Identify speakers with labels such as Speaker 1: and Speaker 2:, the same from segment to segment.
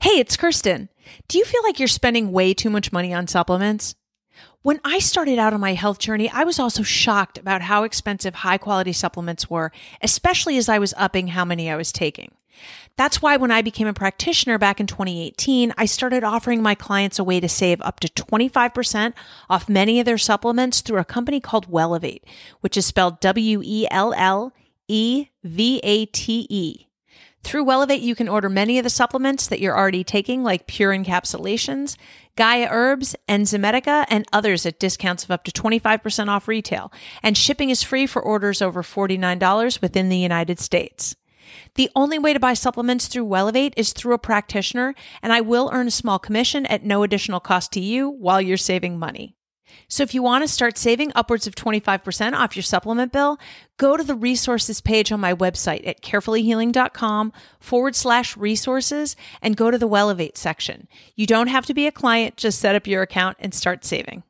Speaker 1: Hey, it's Kerstin. Do you feel like you're spending way too much money on supplements? When I started out on my health journey, I was also shocked about how expensive high quality supplements were, especially as I was upping how many I was taking. That's why when I became a practitioner back in 2018, I started offering my clients a way to save up to 25% off many of their supplements through a company called Wellevate, which is spelled W E L L E V A T E. Through Wellevate, you can order many of the supplements that you're already taking, like Pure Encapsulations, Gaia Herbs, Enzymedica, and others at discounts of up to 25% off retail. And shipping is free for orders over $49 within the United States. The only way to buy supplements through Wellevate is through a practitioner, and I will earn a small commission at no additional cost to you while you're saving money. So if you want to start saving upwards of 25% off your supplement bill, go to the resources page on my website at carefullyhealing.com forward slash resources and go to the Wellevate section. You don't have to be a client, just set up your account and start saving.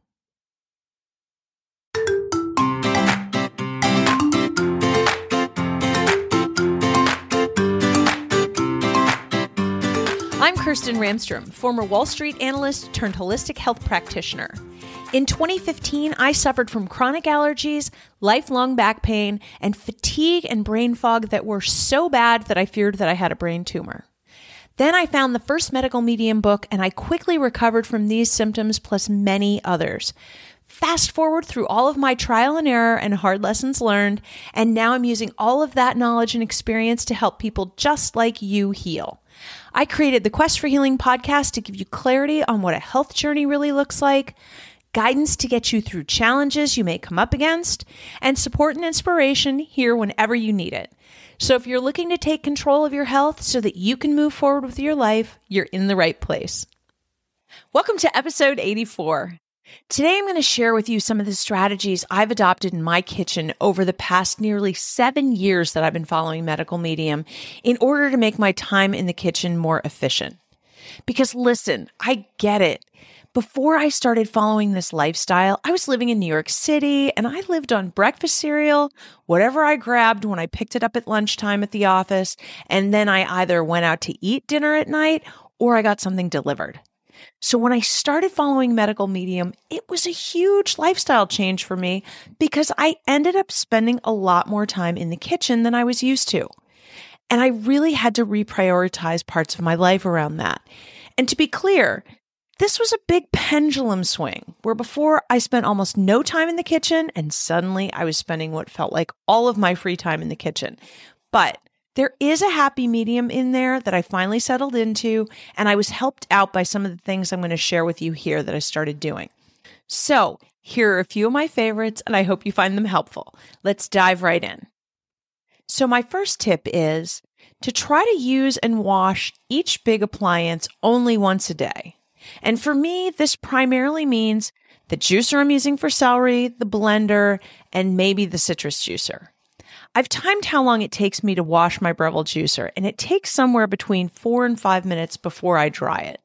Speaker 1: I'm Kerstin Ramstrom, former Wall Street analyst turned holistic health practitioner. In 2015, I suffered from chronic allergies, lifelong back pain, and fatigue and brain fog that were so bad that I feared that I had a brain tumor. Then I found the first medical medium book and I quickly recovered from these symptoms plus many others. Fast forward through all of my trial and error and hard lessons learned, and now I'm using all of that knowledge and experience to help people just like you heal. I created the Quest for Healing podcast to give you clarity on what a health journey really looks like, guidance to get you through challenges you may come up against, and support and inspiration here whenever you need it. So if you're looking to take control of your health so that you can move forward with your life, you're in the right place. Welcome to episode 84. Today, I'm going to share with you some of the strategies I've adopted in my kitchen over the past nearly seven years that I've been following Medical Medium in order to make my time in the kitchen more efficient. Because listen, I get it. Before I started following this lifestyle, I was living in New York City and I lived on breakfast cereal, whatever I grabbed when I picked it up at lunchtime at the office, and then I either went out to eat dinner at night or I got something delivered. So when I started following Medical Medium, it was a huge lifestyle change for me because I ended up spending a lot more time in the kitchen than I was used to. And I really had to reprioritize parts of my life around that. And to be clear, this was a big pendulum swing where before I spent almost no time in the kitchen and suddenly I was spending what felt like all of my free time in the kitchen. But there is a happy medium in there that I finally settled into, and I was helped out by some of the things I'm going to share with you here that I started doing. So, here are a few of my favorites, and I hope you find them helpful. Let's dive right in. So, my first tip is to try to use and wash each big appliance only once a day. And for me, this primarily means the juicer I'm using for celery, the blender, and maybe the citrus juicer. I've timed how long it takes me to wash my Breville juicer, and it takes somewhere between four and five minutes before I dry it.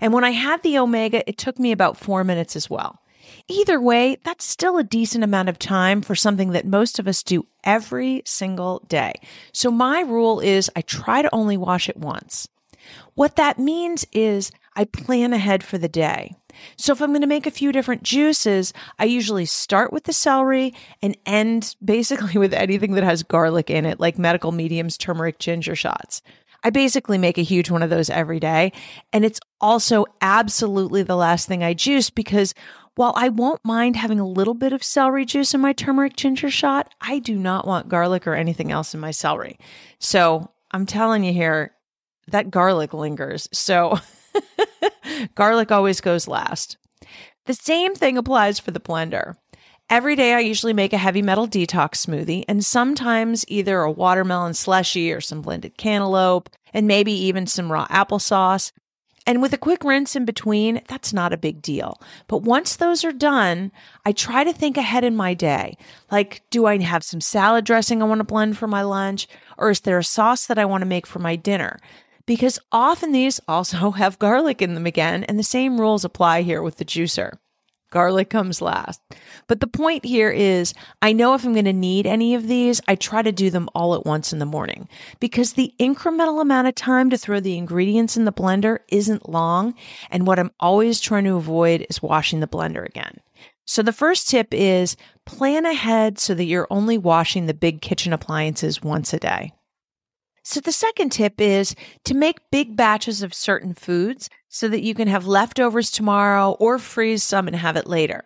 Speaker 1: And when I had the Omega, it took me about four minutes as well. Either way, that's still a decent amount of time for something that most of us do every single day. So my rule is I try to only wash it once. What that means is I plan ahead for the day. So if I'm going to make a few different juices, I usually start with the celery and end basically with anything that has garlic in it, like medical mediums turmeric ginger shots. I basically make a huge one of those every day. And it's also absolutely the last thing I juice because while I won't mind having a little bit of celery juice in my turmeric ginger shot, I do not want garlic or anything else in my celery. So I'm telling you here, that garlic lingers. So Garlic always goes last. The same thing applies for the blender. Every day, I usually make a heavy metal detox smoothie and sometimes either a watermelon slushy or some blended cantaloupe and maybe even some raw applesauce. And with a quick rinse in between, that's not a big deal. But once those are done, I try to think ahead in my day. Like, do I have some salad dressing I want to blend for my lunch? Or is there a sauce that I want to make for my dinner? Because often these also have garlic in them again, and the same rules apply here with the juicer. Garlic comes last. But the point here is I know if I'm going to need any of these, I try to do them all at once in the morning because the incremental amount of time to throw the ingredients in the blender isn't long. And what I'm always trying to avoid is washing the blender again. So the first tip is plan ahead so that you're only washing the big kitchen appliances once a day. So the second tip is to make big batches of certain foods so that you can have leftovers tomorrow or freeze some and have it later.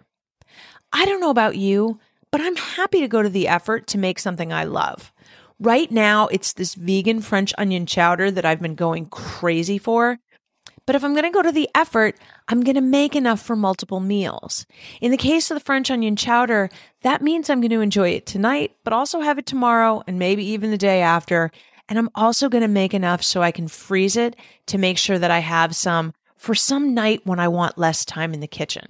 Speaker 1: I don't know about you, but I'm happy to go to the effort to make something I love. Right now, it's this vegan French onion chowder that I've been going crazy for. But if I'm going to go to the effort, I'm going to make enough for multiple meals. In the case of the French onion chowder, that means I'm going to enjoy it tonight, but also have it tomorrow and maybe even the day after. And I'm also going to make enough so I can freeze it to make sure that I have some for some night when I want less time in the kitchen.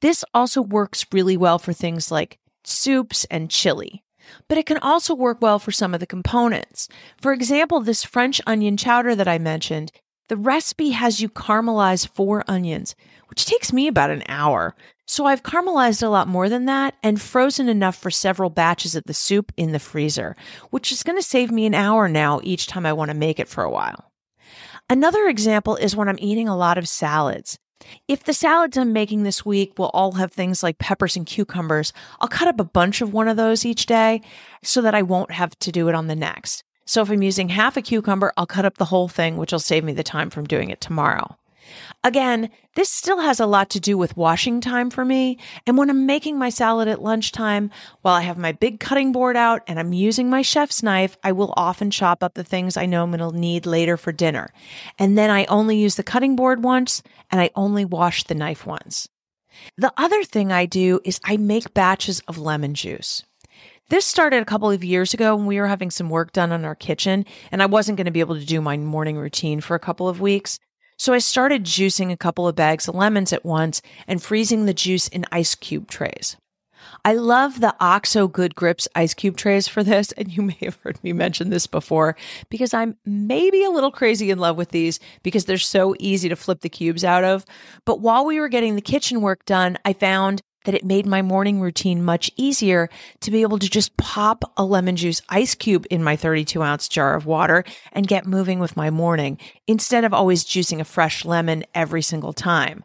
Speaker 1: This also works really well for things like soups and chili, but it can also work well for some of the components. For example, this French onion chowder that I mentioned, the recipe has you caramelize four onions, which takes me about an hour. So I've caramelized a lot more than that and frozen enough for several batches of the soup in the freezer, which is going to save me an hour now each time I want to make it for a while. Another example is when I'm eating a lot of salads. If the salads I'm making this week will all have things like peppers and cucumbers, I'll cut up a bunch of one of those each day so that I won't have to do it on the next. So if I'm using half a cucumber, I'll cut up the whole thing, which will save me the time from doing it tomorrow. Again, this still has a lot to do with washing time for me. And when I'm making my salad at lunchtime, while I have my big cutting board out and I'm using my chef's knife, I will often chop up the things I know I'm going to need later for dinner. And then I only use the cutting board once and I only wash the knife once. The other thing I do is I make batches of lemon juice. This started a couple of years ago when we were having some work done on our kitchen and I wasn't going to be able to do my morning routine for a couple of weeks. So I started juicing a couple of bags of lemons at once and freezing the juice in ice cube trays. I love the OXO Good Grips ice cube trays for this, and you may have heard me mention this before because I'm maybe a little crazy in love with these because they're so easy to flip the cubes out of. But while we were getting the kitchen work done, I found that it made my morning routine much easier to be able to just pop a lemon juice ice cube in my 32 ounce jar of water and get moving with my morning instead of always juicing a fresh lemon every single time.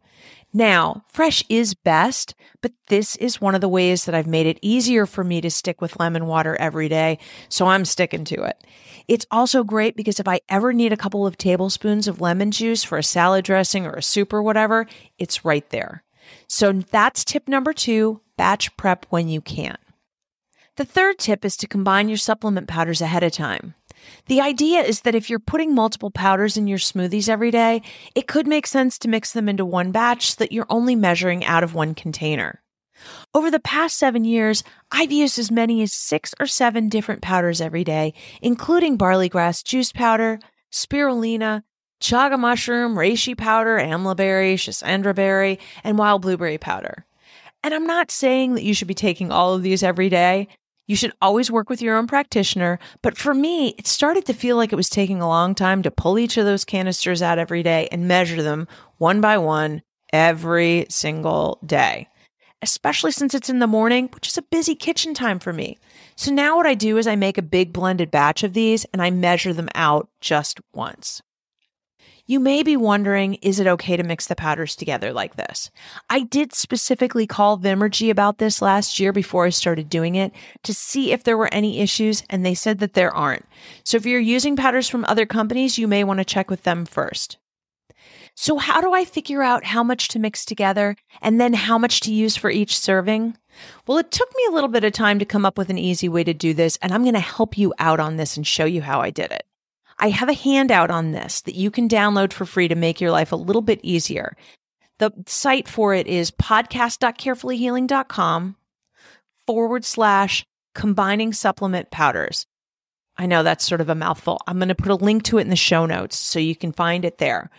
Speaker 1: Now, fresh is best, but this is one of the ways that I've made it easier for me to stick with lemon water every day, so I'm sticking to it. It's also great because if I ever need a couple of tablespoons of lemon juice for a salad dressing or a soup or whatever, it's right there. So that's tip number two batch prep when you can. The third tip is to combine your supplement powders ahead of time. The idea is that if you're putting multiple powders in your smoothies every day, it could make sense to mix them into one batch so that you're only measuring out of one container. Over the past seven years, I've used as many as six or seven different powders every day, including barley grass juice powder, spirulina, chaga mushroom, reishi powder, amla berry, schisandra berry, and wild blueberry powder. And I'm not saying that you should be taking all of these every day. You should always work with your own practitioner. But for me, it started to feel like it was taking a long time to pull each of those canisters out every day and measure them one by one every single day, especially since it's in the morning, which is a busy kitchen time for me. So now what I do is I make a big blended batch of these and I measure them out just once. You may be wondering, is it okay to mix the powders together like this? I did specifically call Vimergy about this last year before I started doing it to see if there were any issues, and they said that there aren't. So if you're using powders from other companies, you may want to check with them first. So how do I figure out how much to mix together and then how much to use for each serving? Well, it took me a little bit of time to come up with an easy way to do this, and I'm going to help you out on this and show you how I did it. I have a handout on this that you can download for free to make your life a little bit easier. The site for it is podcast.carefullyhealing.com forward slash combining supplement powders. I know that's sort of a mouthful. I'm going to put a link to it in the show notes so you can find it there.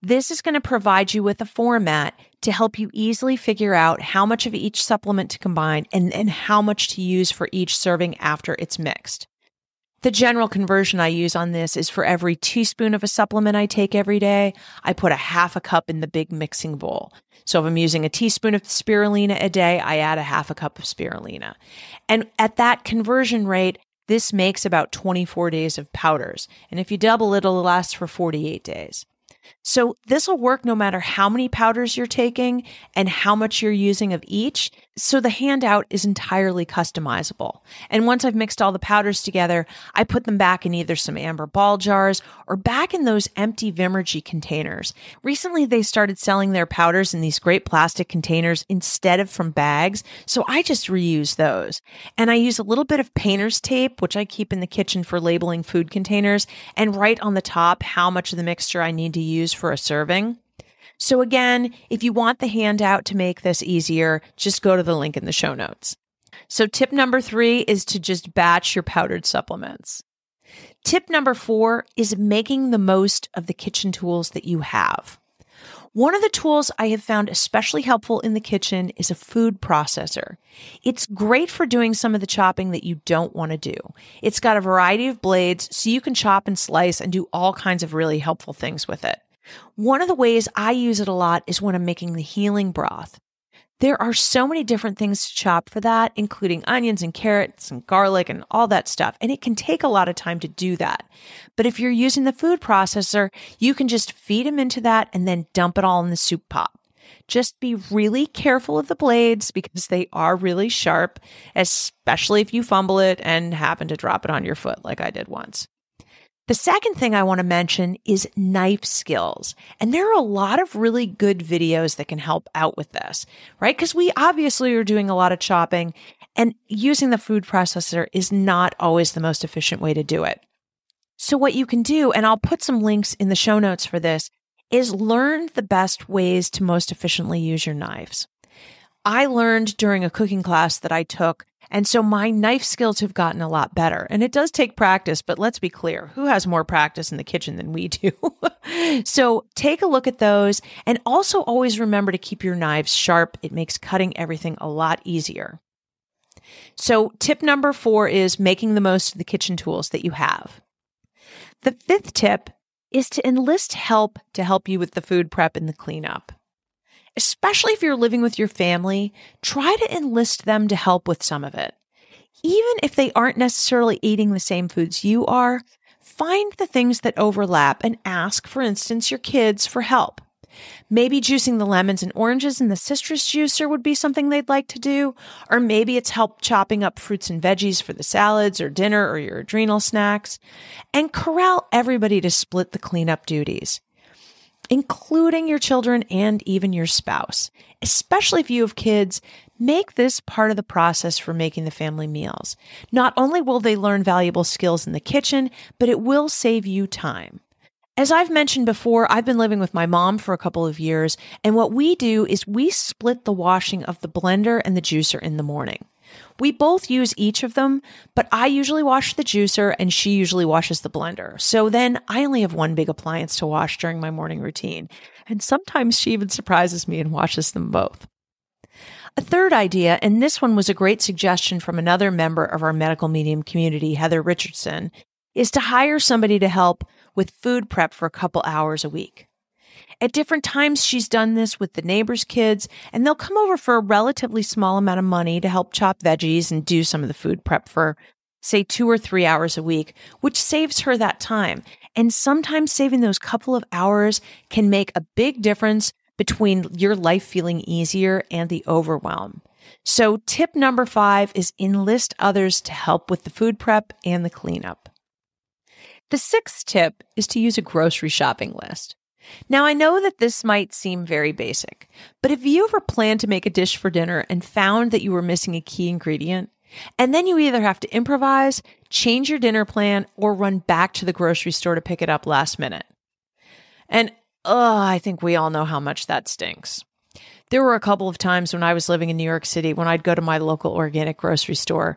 Speaker 1: This is going to provide you with a format to help you easily figure out how much of each supplement to combine and, and how much to use for each serving after it's mixed. The general conversion I use on this is for every teaspoon of a supplement I take every day, I put a half a cup in the big mixing bowl. So if I'm using a teaspoon of spirulina a day, I add a half a cup of spirulina. And at that conversion rate, this makes about 24 days of powders. And if you double it, it'll last for 48 days. So this will work no matter how many powders you're taking and how much you're using of each. So the handout is entirely customizable. And once I've mixed all the powders together, I put them back in either some amber ball jars or back in those empty Vimergy containers. Recently, they started selling their powders in these great plastic containers instead of from bags. So I just reuse those. And I use a little bit of painter's tape, which I keep in the kitchen for labeling food containers and write on the top how much of the mixture I need to use for a serving. So again, if you want the handout to make this easier, just go to the link in the show notes. So tip number three is to just batch your powdered supplements. Tip number four is making the most of the kitchen tools that you have. One of the tools I have found especially helpful in the kitchen is a food processor. It's great for doing some of the chopping that you don't want to do. It's got a variety of blades, so you can chop and slice and do all kinds of really helpful things with it. One of the ways I use it a lot is when I'm making the healing broth. There are so many different things to chop for that, including onions and carrots and garlic and all that stuff. And it can take a lot of time to do that. But if you're using the food processor, you can just feed them into that and then dump it all in the soup pot. Just be really careful of the blades because they are really sharp, especially if you fumble it and happen to drop it on your foot like I did once. The second thing I want to mention is knife skills. And there are a lot of really good videos that can help out with this, right? Because we obviously are doing a lot of chopping and using the food processor is not always the most efficient way to do it. So what you can do, and I'll put some links in the show notes for this, is learn the best ways to most efficiently use your knives. I learned during a cooking class that I took and so my knife skills have gotten a lot better. And it does take practice, but let's be clear who has more practice in the kitchen than we do? so take a look at those and also always remember to keep your knives sharp. It makes cutting everything a lot easier. So tip number four is making the most of the kitchen tools that you have. The fifth tip is to enlist help to help you with the food prep and the cleanup especially if you're living with your family, try to enlist them to help with some of it. Even if they aren't necessarily eating the same foods you are, find the things that overlap and ask, for instance, your kids for help. Maybe juicing the lemons and oranges in the citrus juicer would be something they'd like to do. Or maybe it's help chopping up fruits and veggies for the salads or dinner or your adrenal snacks. And corral everybody to split the cleanup duties including your children and even your spouse. Especially if you have kids, make this part of the process for making the family meals. Not only will they learn valuable skills in the kitchen, but it will save you time. As I've mentioned before, I've been living with my mom for a couple of years, and what we do is we split the washing of the blender and the juicer in the morning. We both use each of them, but I usually wash the juicer and she usually washes the blender. So then I only have one big appliance to wash during my morning routine. And sometimes she even surprises me and washes them both. A third idea, and this one was a great suggestion from another member of our medical medium community, Heather Richardson, is to hire somebody to help with food prep for a couple hours a week. At different times, she's done this with the neighbors' kids, and they'll come over for a relatively small amount of money to help chop veggies and do some of the food prep for, say, two or three hours a week, which saves her that time. And sometimes saving those couple of hours can make a big difference between your life feeling easier and the overwhelm. So, tip number five is enlist others to help with the food prep and the cleanup. The sixth tip is to use a grocery shopping list. Now, I know that this might seem very basic, but if you ever planned to make a dish for dinner and found that you were missing a key ingredient, and then you either have to improvise, change your dinner plan, or run back to the grocery store to pick it up last minute. And oh, I think we all know how much that stinks. There were a couple of times when I was living in New York City when I'd go to my local organic grocery store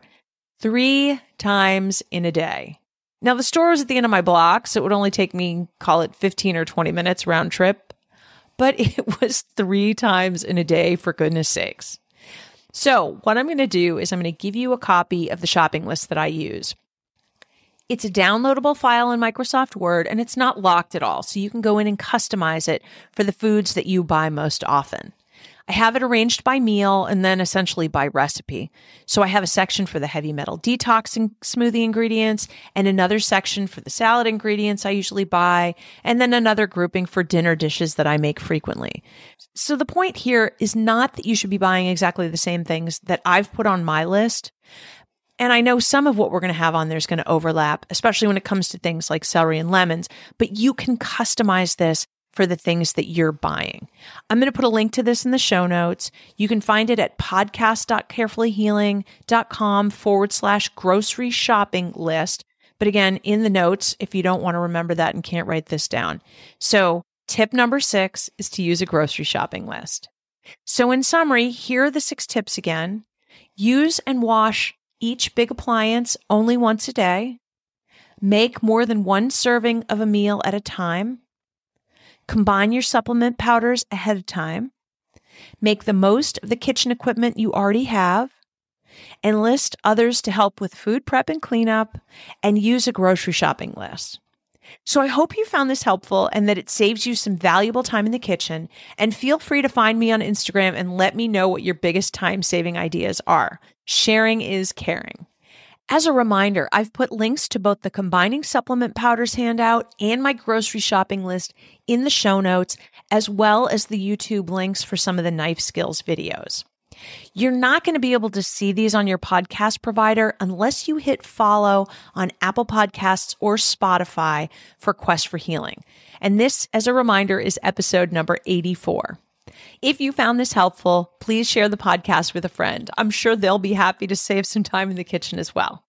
Speaker 1: three times in a day. Now, the store was at the end of my block, so it would only take me, call it 15 or 20 minutes round trip, but it was three times in a day, for goodness sakes. So, what I'm going to do is I'm going to give you a copy of the shopping list that I use. It's a downloadable file in Microsoft Word and it's not locked at all, so you can go in and customize it for the foods that you buy most often. I have it arranged by meal and then essentially by recipe. So I have a section for the heavy metal detoxing smoothie ingredients and another section for the salad ingredients I usually buy, and then another grouping for dinner dishes that I make frequently. So the point here is not that you should be buying exactly the same things that I've put on my list. And I know some of what we're going to have on there is going to overlap, especially when it comes to things like celery and lemons, but you can customize this for the things that you're buying. I'm going to put a link to this in the show notes. You can find it at podcast.carefullyhealing.com forward slash grocery shopping list. But again, in the notes, if you don't want to remember that and can't write this down. So, tip number six is to use a grocery shopping list. So, in summary, here are the six tips again use and wash each big appliance only once a day. Make more than one serving of a meal at a time. Combine your supplement powders ahead of time. Make the most of the kitchen equipment you already have. Enlist others to help with food prep and cleanup, and use a grocery shopping list. So I hope you found this helpful and that it saves you some valuable time in the kitchen. And feel free to find me on Instagram and let me know what your biggest time saving ideas are. Sharing is caring. As a reminder, I've put links to both the combining supplement powders handout and my grocery shopping list in the show notes, as well as the YouTube links for some of the knife skills videos. You're not going to be able to see these on your podcast provider unless you hit follow on Apple Podcasts or Spotify for Quest for Healing. And this, as a reminder, is episode number 84. If you found this helpful, please share the podcast with a friend. I'm sure they'll be happy to save some time in the kitchen as well.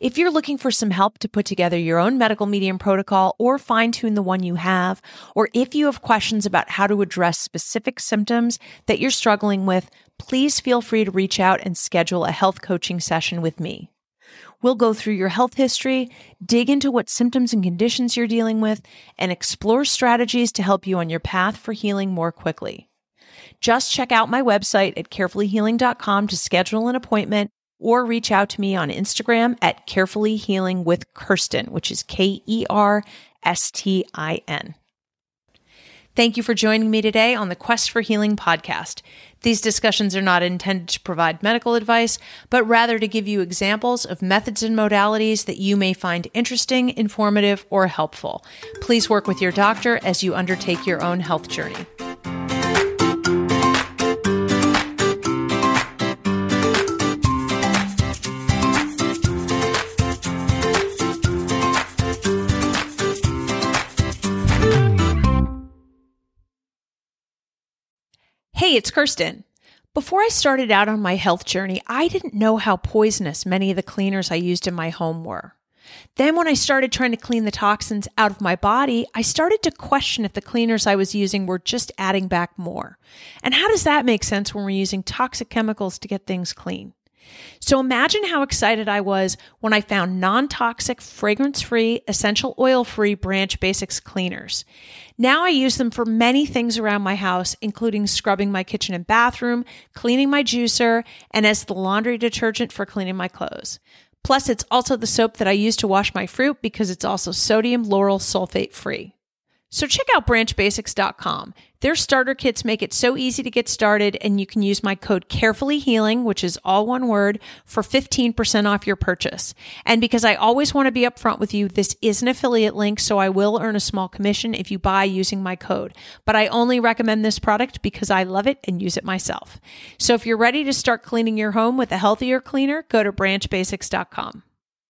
Speaker 1: If you're looking for some help to put together your own medical medium protocol or fine tune the one you have, or if you have questions about how to address specific symptoms that you're struggling with, please feel free to reach out and schedule a health coaching session with me. We'll go through your health history, dig into what symptoms and conditions you're dealing with, and explore strategies to help you on your path for healing more quickly. Just check out my website at carefullyhealing.com to schedule an appointment or reach out to me on Instagram at Carefully Healing with Kerstin, which is K E R S T I N. Thank you for joining me today on the Quest for Healing podcast. These discussions are not intended to provide medical advice, but rather to give you examples of methods and modalities that you may find interesting, informative, or helpful. Please work with your doctor as you undertake your own health journey. It's Kerstin. Before I started out on my health journey, I didn't know how poisonous many of the cleaners I used in my home were. Then, when I started trying to clean the toxins out of my body, I started to question if the cleaners I was using were just adding back more. And how does that make sense when we're using toxic chemicals to get things clean? So imagine how excited I was when I found non toxic, fragrance free, essential oil free Branch Basics cleaners. Now I use them for many things around my house, including scrubbing my kitchen and bathroom, cleaning my juicer, and as the laundry detergent for cleaning my clothes. Plus, it's also the soap that I use to wash my fruit because it's also sodium lauryl sulfate free. So check out branchbasics.com. Their starter kits make it so easy to get started, and you can use my code Carefully Healing, which is all one word, for 15% off your purchase. And because I always want to be upfront with you, this is an affiliate link, so I will earn a small commission if you buy using my code. But I only recommend this product because I love it and use it myself. So if you're ready to start cleaning your home with a healthier cleaner, go to branchbasics.com.